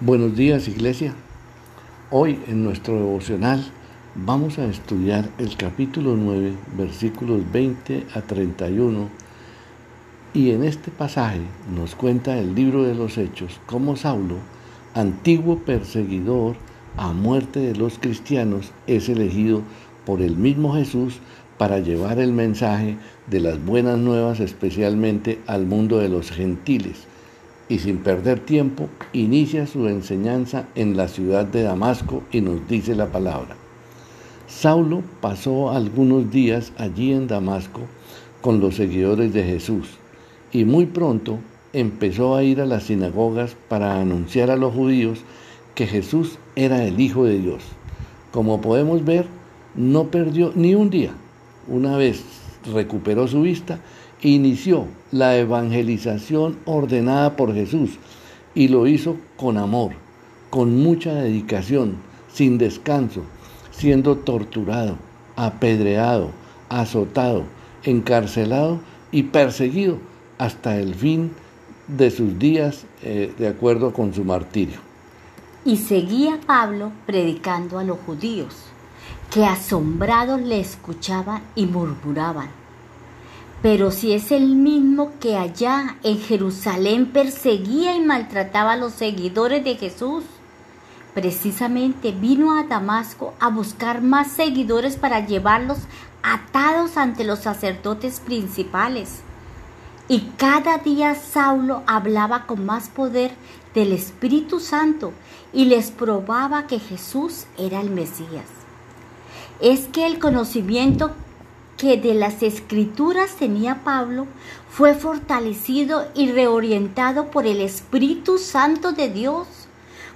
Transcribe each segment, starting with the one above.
Buenos días Iglesia. Hoy en nuestro devocional vamos a estudiar el capítulo 9, versículos 20 a 31. Y en este pasaje nos cuenta el libro de los Hechos cómo Saulo, antiguo perseguidor a muerte de los cristianos, es elegido por el mismo Jesús para llevar el mensaje de las buenas nuevas especialmente al mundo de los gentiles y sin perder tiempo inicia su enseñanza en la ciudad de Damasco y nos dice la palabra. Saulo pasó algunos días allí en Damasco con los seguidores de Jesús y muy pronto empezó a ir a las sinagogas para anunciar a los judíos que Jesús era el Hijo de Dios. Como podemos ver, no perdió ni un día. Una vez recuperó su vista, inició la evangelización ordenada por Jesús y lo hizo con amor, con mucha dedicación, sin descanso, siendo torturado, apedreado, azotado, encarcelado y perseguido hasta el fin de sus días eh, de acuerdo con su martirio. Y seguía Pablo predicando a los judíos, que asombrados le escuchaban y murmuraban pero si es el mismo que allá en Jerusalén perseguía y maltrataba a los seguidores de Jesús, precisamente vino a Damasco a buscar más seguidores para llevarlos atados ante los sacerdotes principales. Y cada día Saulo hablaba con más poder del Espíritu Santo y les probaba que Jesús era el Mesías. Es que el conocimiento que de las escrituras tenía Pablo fue fortalecido y reorientado por el Espíritu Santo de Dios,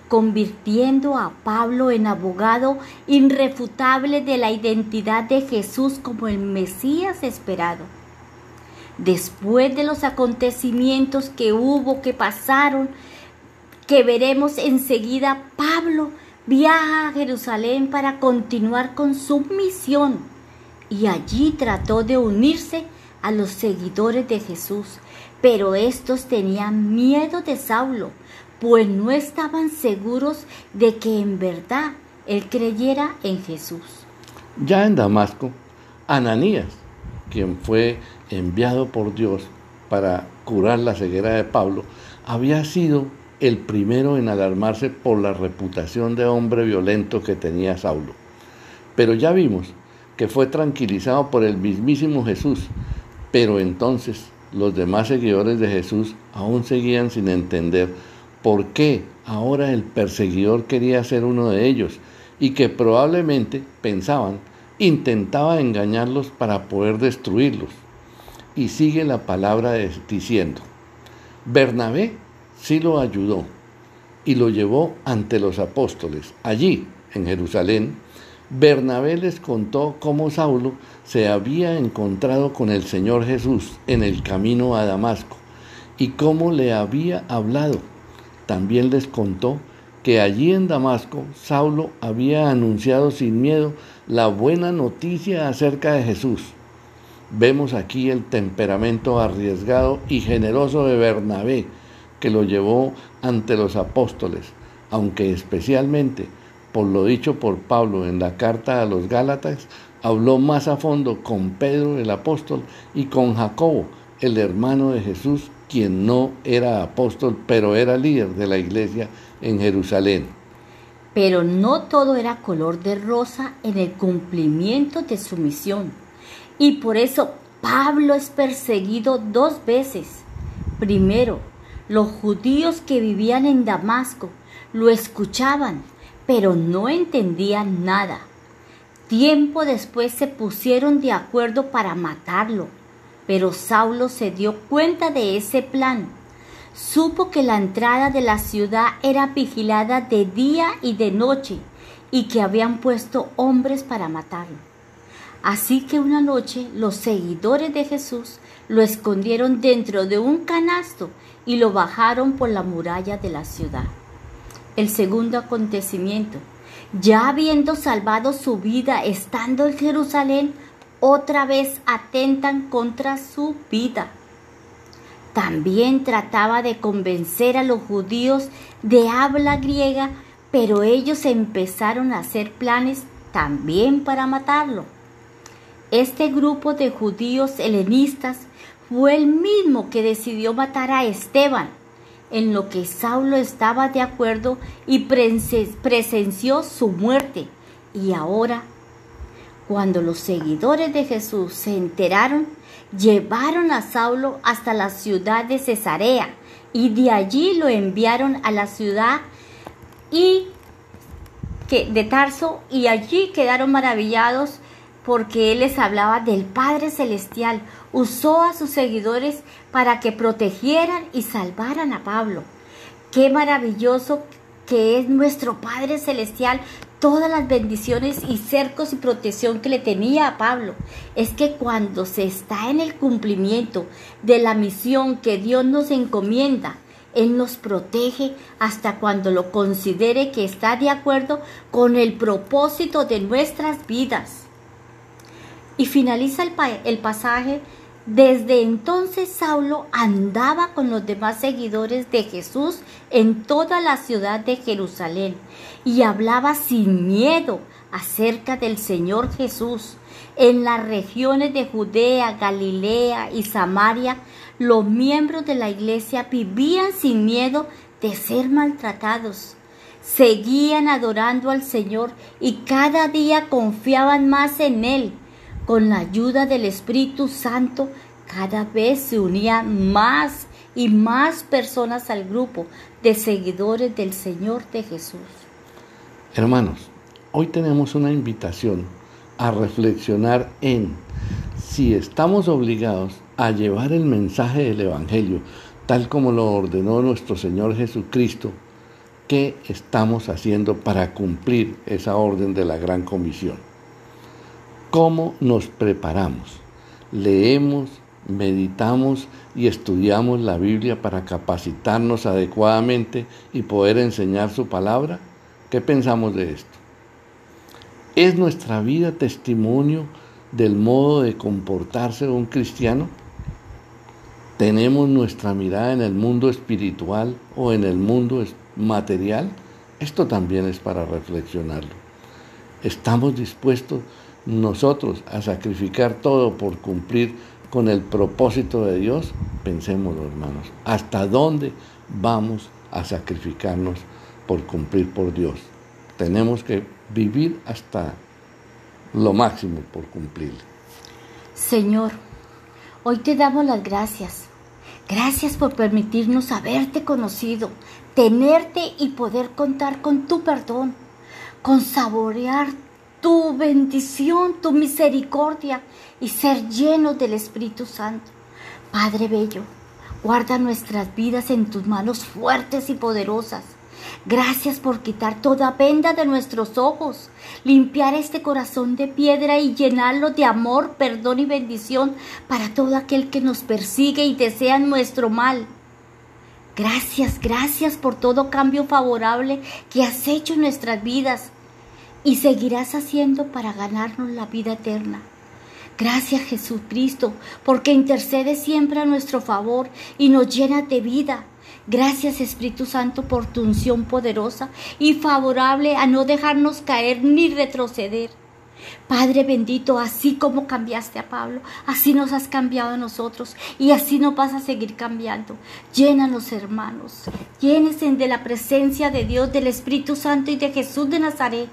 convirtiendo a Pablo en abogado irrefutable de la identidad de Jesús como el Mesías esperado. Después de los acontecimientos que hubo, que pasaron, que veremos enseguida, Pablo viaja a Jerusalén para continuar con su misión y allí trató de unirse a los seguidores de Jesús, pero estos tenían miedo de Saulo, pues no estaban seguros de que en verdad él creyera en Jesús. Ya en Damasco, Ananías, quien fue enviado por Dios para curar la ceguera de Pablo, había sido el primero en alarmarse por la reputación de hombre violento que tenía Saulo. Pero ya vimos que fue tranquilizado por el mismísimo Jesús. Pero entonces los demás seguidores de Jesús aún seguían sin entender por qué ahora el perseguidor quería ser uno de ellos y que probablemente pensaban intentaba engañarlos para poder destruirlos. Y sigue la palabra diciendo, Bernabé sí lo ayudó y lo llevó ante los apóstoles. Allí, en Jerusalén, Bernabé les contó cómo Saulo se había encontrado con el Señor Jesús en el camino a Damasco y cómo le había hablado. También les contó que allí en Damasco Saulo había anunciado sin miedo la buena noticia acerca de Jesús. Vemos aquí el temperamento arriesgado y generoso de Bernabé, que lo llevó ante los apóstoles, aunque especialmente por lo dicho por Pablo en la carta a los Gálatas, habló más a fondo con Pedro el apóstol y con Jacobo, el hermano de Jesús, quien no era apóstol, pero era líder de la iglesia en Jerusalén. Pero no todo era color de rosa en el cumplimiento de su misión. Y por eso Pablo es perseguido dos veces. Primero, los judíos que vivían en Damasco lo escuchaban pero no entendían nada. Tiempo después se pusieron de acuerdo para matarlo, pero Saulo se dio cuenta de ese plan. Supo que la entrada de la ciudad era vigilada de día y de noche y que habían puesto hombres para matarlo. Así que una noche los seguidores de Jesús lo escondieron dentro de un canasto y lo bajaron por la muralla de la ciudad el segundo acontecimiento. Ya habiendo salvado su vida estando en Jerusalén, otra vez atentan contra su vida. También trataba de convencer a los judíos de habla griega, pero ellos empezaron a hacer planes también para matarlo. Este grupo de judíos helenistas fue el mismo que decidió matar a Esteban, en lo que Saulo estaba de acuerdo y presenció su muerte. Y ahora, cuando los seguidores de Jesús se enteraron, llevaron a Saulo hasta la ciudad de Cesarea y de allí lo enviaron a la ciudad y que, de Tarso y allí quedaron maravillados porque él les hablaba del Padre Celestial. Usó a sus seguidores para que protegieran y salvaran a Pablo. Qué maravilloso que es nuestro Padre Celestial, todas las bendiciones y cercos y protección que le tenía a Pablo. Es que cuando se está en el cumplimiento de la misión que Dios nos encomienda, Él nos protege hasta cuando lo considere que está de acuerdo con el propósito de nuestras vidas. Y finaliza el, el pasaje desde entonces Saulo andaba con los demás seguidores de Jesús en toda la ciudad de Jerusalén y hablaba sin miedo acerca del Señor Jesús. En las regiones de Judea, Galilea y Samaria, los miembros de la iglesia vivían sin miedo de ser maltratados. Seguían adorando al Señor y cada día confiaban más en Él con la ayuda del Espíritu Santo, cada vez se unían más y más personas al grupo de seguidores del Señor de Jesús. Hermanos, hoy tenemos una invitación a reflexionar en si estamos obligados a llevar el mensaje del Evangelio tal como lo ordenó nuestro Señor Jesucristo, ¿qué estamos haciendo para cumplir esa orden de la gran comisión? ¿Cómo nos preparamos? Leemos, meditamos y estudiamos la Biblia para capacitarnos adecuadamente y poder enseñar su palabra? ¿Qué pensamos de esto? ¿Es nuestra vida testimonio del modo de comportarse un cristiano? ¿Tenemos nuestra mirada en el mundo espiritual o en el mundo material? Esto también es para reflexionarlo. ¿Estamos dispuestos nosotros a sacrificar todo por cumplir con el propósito de Dios, pensémoslo hermanos, ¿hasta dónde vamos a sacrificarnos por cumplir por Dios? Tenemos que vivir hasta lo máximo por cumplir. Señor, hoy te damos las gracias. Gracias por permitirnos haberte conocido, tenerte y poder contar con tu perdón, con saborear tu bendición, tu misericordia y ser llenos del Espíritu Santo. Padre Bello, guarda nuestras vidas en tus manos fuertes y poderosas. Gracias por quitar toda venda de nuestros ojos, limpiar este corazón de piedra y llenarlo de amor, perdón y bendición para todo aquel que nos persigue y desea nuestro mal. Gracias, gracias por todo cambio favorable que has hecho en nuestras vidas y seguirás haciendo para ganarnos la vida eterna. Gracias Jesucristo, porque intercede siempre a nuestro favor y nos llena de vida. Gracias Espíritu Santo por tu unción poderosa y favorable a no dejarnos caer ni retroceder. Padre bendito, así como cambiaste a Pablo, así nos has cambiado a nosotros y así nos vas a seguir cambiando. Llénanos, hermanos, llénense de la presencia de Dios, del Espíritu Santo y de Jesús de Nazaret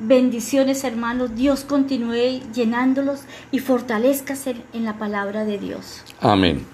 Bendiciones hermanos, Dios continúe llenándolos y fortalezcase en la palabra de Dios. Amén.